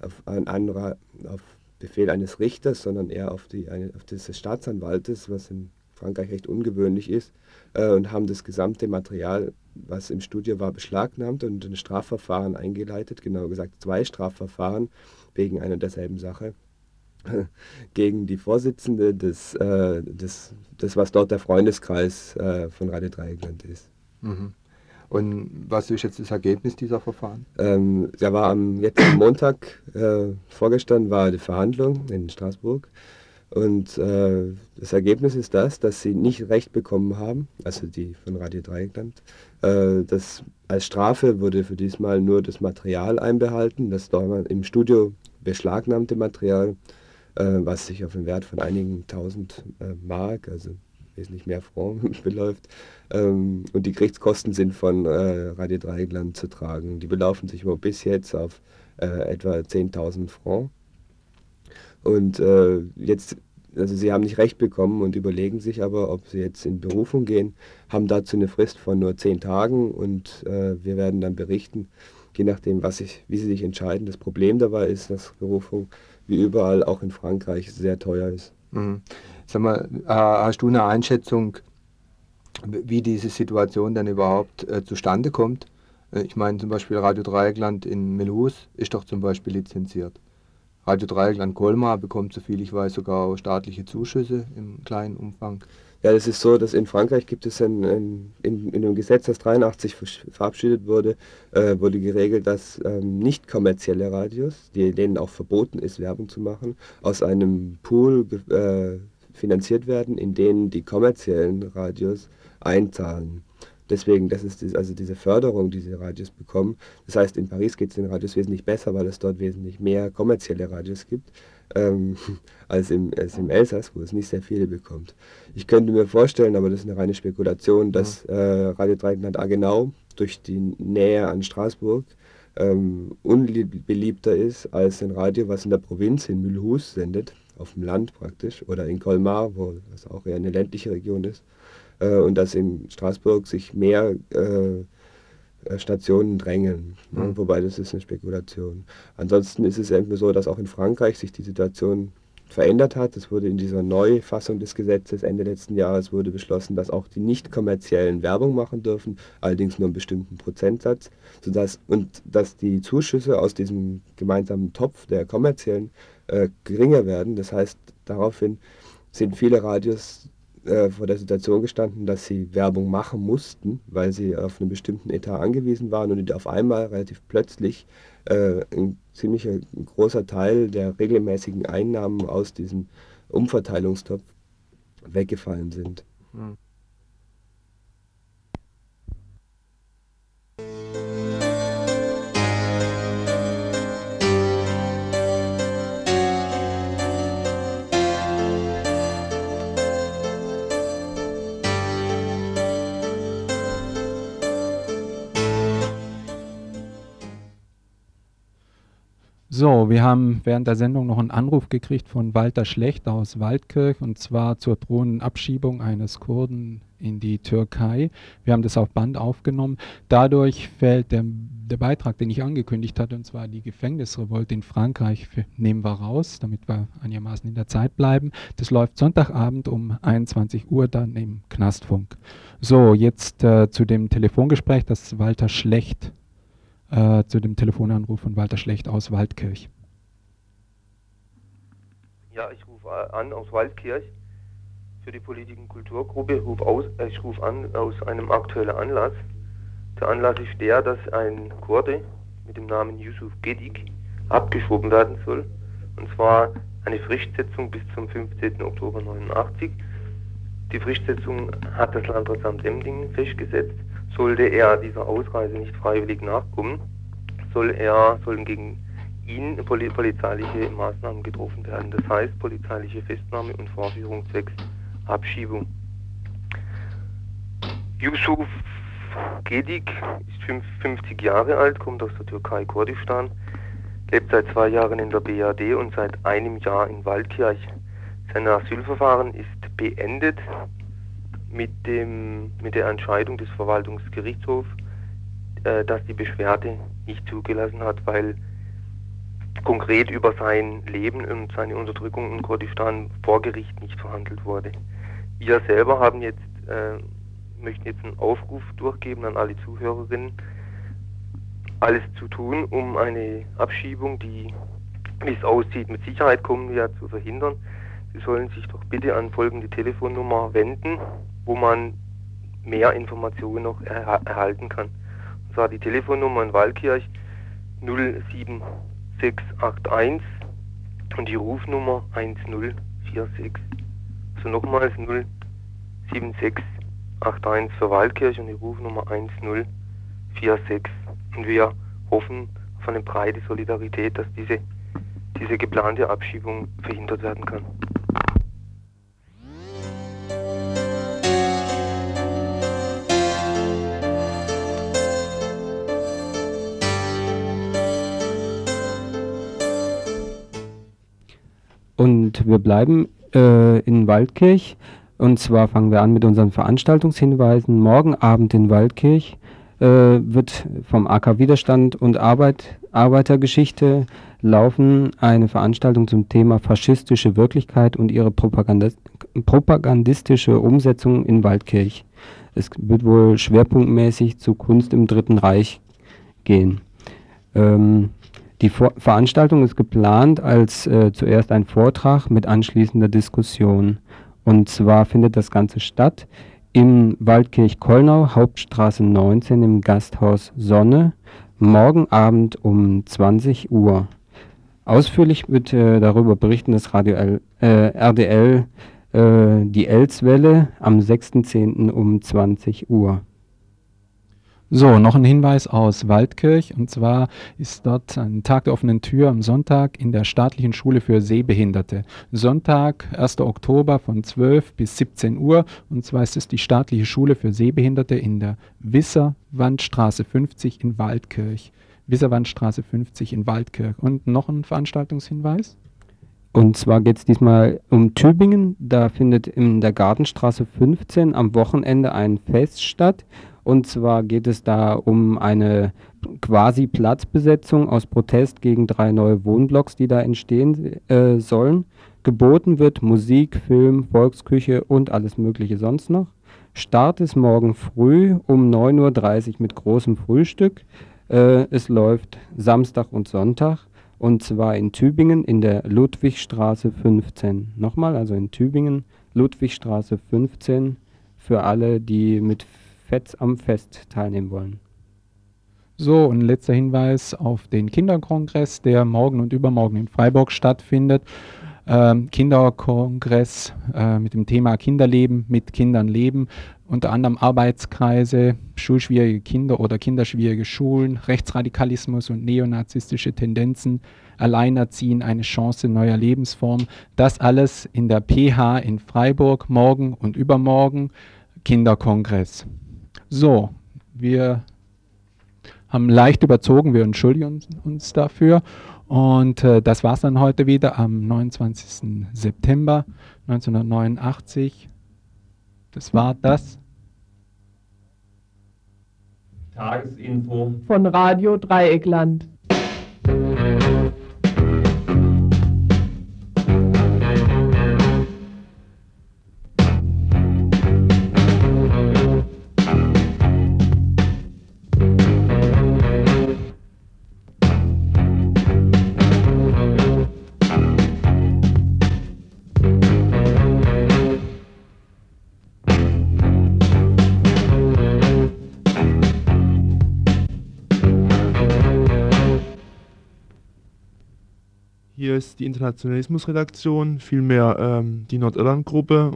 auf, ein anderer, auf Befehl eines Richters, sondern eher auf, die, auf des Staatsanwaltes, was in Frankreich recht ungewöhnlich ist, äh, und haben das gesamte Material, was im Studio war, beschlagnahmt und ein Strafverfahren eingeleitet, genau gesagt zwei Strafverfahren wegen einer derselben Sache gegen die Vorsitzende des, äh, des, des, was dort der Freundeskreis äh, von Radio Dreieckland ist. Mhm. Und was ist jetzt das Ergebnis dieser Verfahren? Ähm, ja, war am jetzt am Montag äh, vorgestern war die Verhandlung in Straßburg und äh, das Ergebnis ist das, dass sie nicht recht bekommen haben, also die von Radio Dreieckland. Äh, als Strafe wurde für diesmal nur das Material einbehalten, das dort im Studio beschlagnahmte Material, was sich auf einen Wert von einigen tausend äh, Mark, also wesentlich mehr Franc beläuft. Ähm, und die Gerichtskosten sind von äh, Radio Dreieckland zu tragen. Die belaufen sich aber bis jetzt auf äh, etwa 10.000 Franc. Und äh, jetzt, also sie haben nicht recht bekommen und überlegen sich aber, ob sie jetzt in Berufung gehen, haben dazu eine Frist von nur zehn Tagen und äh, wir werden dann berichten, je nachdem, was ich, wie sie sich entscheiden. Das Problem dabei ist, dass Berufung wie überall auch in Frankreich sehr teuer ist. Mhm. Sag mal, hast du eine Einschätzung, wie diese Situation dann überhaupt äh, zustande kommt? Äh, ich meine zum Beispiel Radio Dreieckland in Melhus ist doch zum Beispiel lizenziert. Radio Dreieckland Colmar bekommt, soviel ich weiß, sogar staatliche Zuschüsse im kleinen Umfang. Ja, das ist so, dass in Frankreich gibt es ein, ein in, in einem Gesetz, das 83 verabschiedet wurde, äh, wurde geregelt, dass ähm, nicht kommerzielle Radios, die, denen auch verboten ist, Werbung zu machen, aus einem Pool äh, finanziert werden, in denen die kommerziellen Radios einzahlen. Deswegen, das ist also diese Förderung, die diese Radios bekommen. Das heißt, in Paris geht es den Radios wesentlich besser, weil es dort wesentlich mehr kommerzielle Radios gibt, ähm, als, im, als im Elsass, wo es nicht sehr viele bekommt. Ich könnte mir vorstellen, aber das ist eine reine Spekulation, dass äh, Radio Dreieckland Agenau durch die Nähe an Straßburg ähm, unbeliebter ist als ein Radio, was in der Provinz in Mulhouse sendet, auf dem Land praktisch, oder in Colmar, wo das auch eher eine ländliche Region ist äh, und dass in Straßburg sich mehr äh Stationen drängen. Ne? Mhm. Wobei das ist eine Spekulation. Ansonsten ist es irgendwie so, dass auch in Frankreich sich die Situation verändert hat. Es wurde in dieser Neufassung des Gesetzes Ende letzten Jahres wurde beschlossen, dass auch die nicht kommerziellen Werbung machen dürfen, allerdings nur einen bestimmten Prozentsatz, sodass und dass die Zuschüsse aus diesem gemeinsamen Topf der kommerziellen äh, geringer werden. Das heißt, daraufhin sind viele Radios äh, vor der Situation gestanden, dass sie Werbung machen mussten, weil sie auf einen bestimmten Etat angewiesen waren und auf einmal relativ plötzlich äh, ein ziemlich großer Teil der regelmäßigen Einnahmen aus diesem Umverteilungstopf weggefallen sind. Hm. So, wir haben während der Sendung noch einen Anruf gekriegt von Walter Schlecht aus Waldkirch und zwar zur drohenden Abschiebung eines Kurden in die Türkei. Wir haben das auf Band aufgenommen. Dadurch fällt der, der Beitrag, den ich angekündigt hatte, und zwar die Gefängnisrevolte in Frankreich, nehmen wir raus, damit wir einigermaßen in der Zeit bleiben. Das läuft Sonntagabend um 21 Uhr dann im Knastfunk. So, jetzt äh, zu dem Telefongespräch, das Walter Schlecht äh, zu dem Telefonanruf von Walter Schlecht aus Waldkirch. Ja, ich rufe an aus Waldkirch für die Politiken Kulturgruppe. Ruf aus, äh, ich rufe an aus einem aktuellen Anlass. Der Anlass ist der, dass ein Kurde mit dem Namen Yusuf Gedik abgeschoben werden soll. Und zwar eine Fristsetzung bis zum 15. Oktober 89. Die Fristsetzung hat das Landratsamt Emdingen festgesetzt. Sollte er dieser Ausreise nicht freiwillig nachkommen, soll er, sollen gegen ihn polizeiliche Maßnahmen getroffen werden. Das heißt polizeiliche Festnahme und Vorführung zwecks Abschiebung. Yusuf Gedik ist 50 Jahre alt, kommt aus der Türkei, Kurdistan, lebt seit zwei Jahren in der BRD und seit einem Jahr in Waldkirch. Sein Asylverfahren ist beendet mit, dem, mit der Entscheidung des Verwaltungsgerichtshofs, äh, dass die Beschwerde nicht zugelassen hat, weil konkret über sein Leben und seine Unterdrückung in Kurdistan vor Gericht nicht verhandelt wurde. Wir selber haben jetzt, äh, möchten jetzt einen Aufruf durchgeben an alle Zuhörerinnen, alles zu tun, um eine Abschiebung, die, wie es aussieht, mit Sicherheit kommen wird, zu verhindern. Sie sollen sich doch bitte an folgende Telefonnummer wenden, wo man mehr Informationen noch er erhalten kann. Und zwar die Telefonnummer in Waldkirch 07681 und die Rufnummer 1046. Also nochmals 07681 für Waldkirch und die Rufnummer 1046. Und wir hoffen auf eine breite Solidarität, dass diese, diese geplante Abschiebung verhindert werden kann. Und wir bleiben äh, in Waldkirch. Und zwar fangen wir an mit unseren Veranstaltungshinweisen. Morgen Abend in Waldkirch äh, wird vom AK Widerstand und Arbeit, Arbeitergeschichte laufen eine Veranstaltung zum Thema faschistische Wirklichkeit und ihre Propagandist propagandistische Umsetzung in Waldkirch. Es wird wohl schwerpunktmäßig zu Kunst im Dritten Reich gehen. Ähm, die Vor Veranstaltung ist geplant als äh, zuerst ein Vortrag mit anschließender Diskussion. Und zwar findet das Ganze statt im Waldkirch-Kollnau, Hauptstraße 19 im Gasthaus Sonne, morgen Abend um 20 Uhr. Ausführlich wird äh, darüber berichten das Radio L, äh, RDL äh, die Elswelle am 6.10. um 20 Uhr. So, noch ein Hinweis aus Waldkirch. Und zwar ist dort ein Tag der offenen Tür am Sonntag in der staatlichen Schule für Sehbehinderte. Sonntag, 1. Oktober von 12 bis 17 Uhr. Und zwar ist es die staatliche Schule für Sehbehinderte in der Wisserwandstraße 50 in Waldkirch. Wisserwandstraße 50 in Waldkirch. Und noch ein Veranstaltungshinweis? Und zwar geht es diesmal um Tübingen. Da findet in der Gartenstraße 15 am Wochenende ein Fest statt. Und zwar geht es da um eine quasi Platzbesetzung aus Protest gegen drei neue Wohnblocks, die da entstehen äh, sollen. Geboten wird Musik, Film, Volksküche und alles Mögliche sonst noch. Start ist morgen früh um 9.30 Uhr mit großem Frühstück. Äh, es läuft Samstag und Sonntag und zwar in Tübingen in der Ludwigstraße 15. Nochmal, also in Tübingen, Ludwigstraße 15 für alle, die mit Fetz am Fest teilnehmen wollen. So, und letzter Hinweis auf den Kinderkongress, der morgen und übermorgen in Freiburg stattfindet. Ähm, Kinderkongress äh, mit dem Thema Kinderleben, mit Kindern leben, unter anderem Arbeitskreise, schulschwierige Kinder oder kinderschwierige Schulen, Rechtsradikalismus und neonazistische Tendenzen, Alleinerziehen, eine Chance neuer Lebensform. Das alles in der PH in Freiburg morgen und übermorgen. Kinderkongress. So, wir haben leicht überzogen, wir entschuldigen uns dafür. Und äh, das war es dann heute wieder am 29. September 1989. Das war das. Tagesinfo von Radio Dreieckland. Die Internationalismusredaktion, vielmehr ähm, die Nordirland-Gruppe.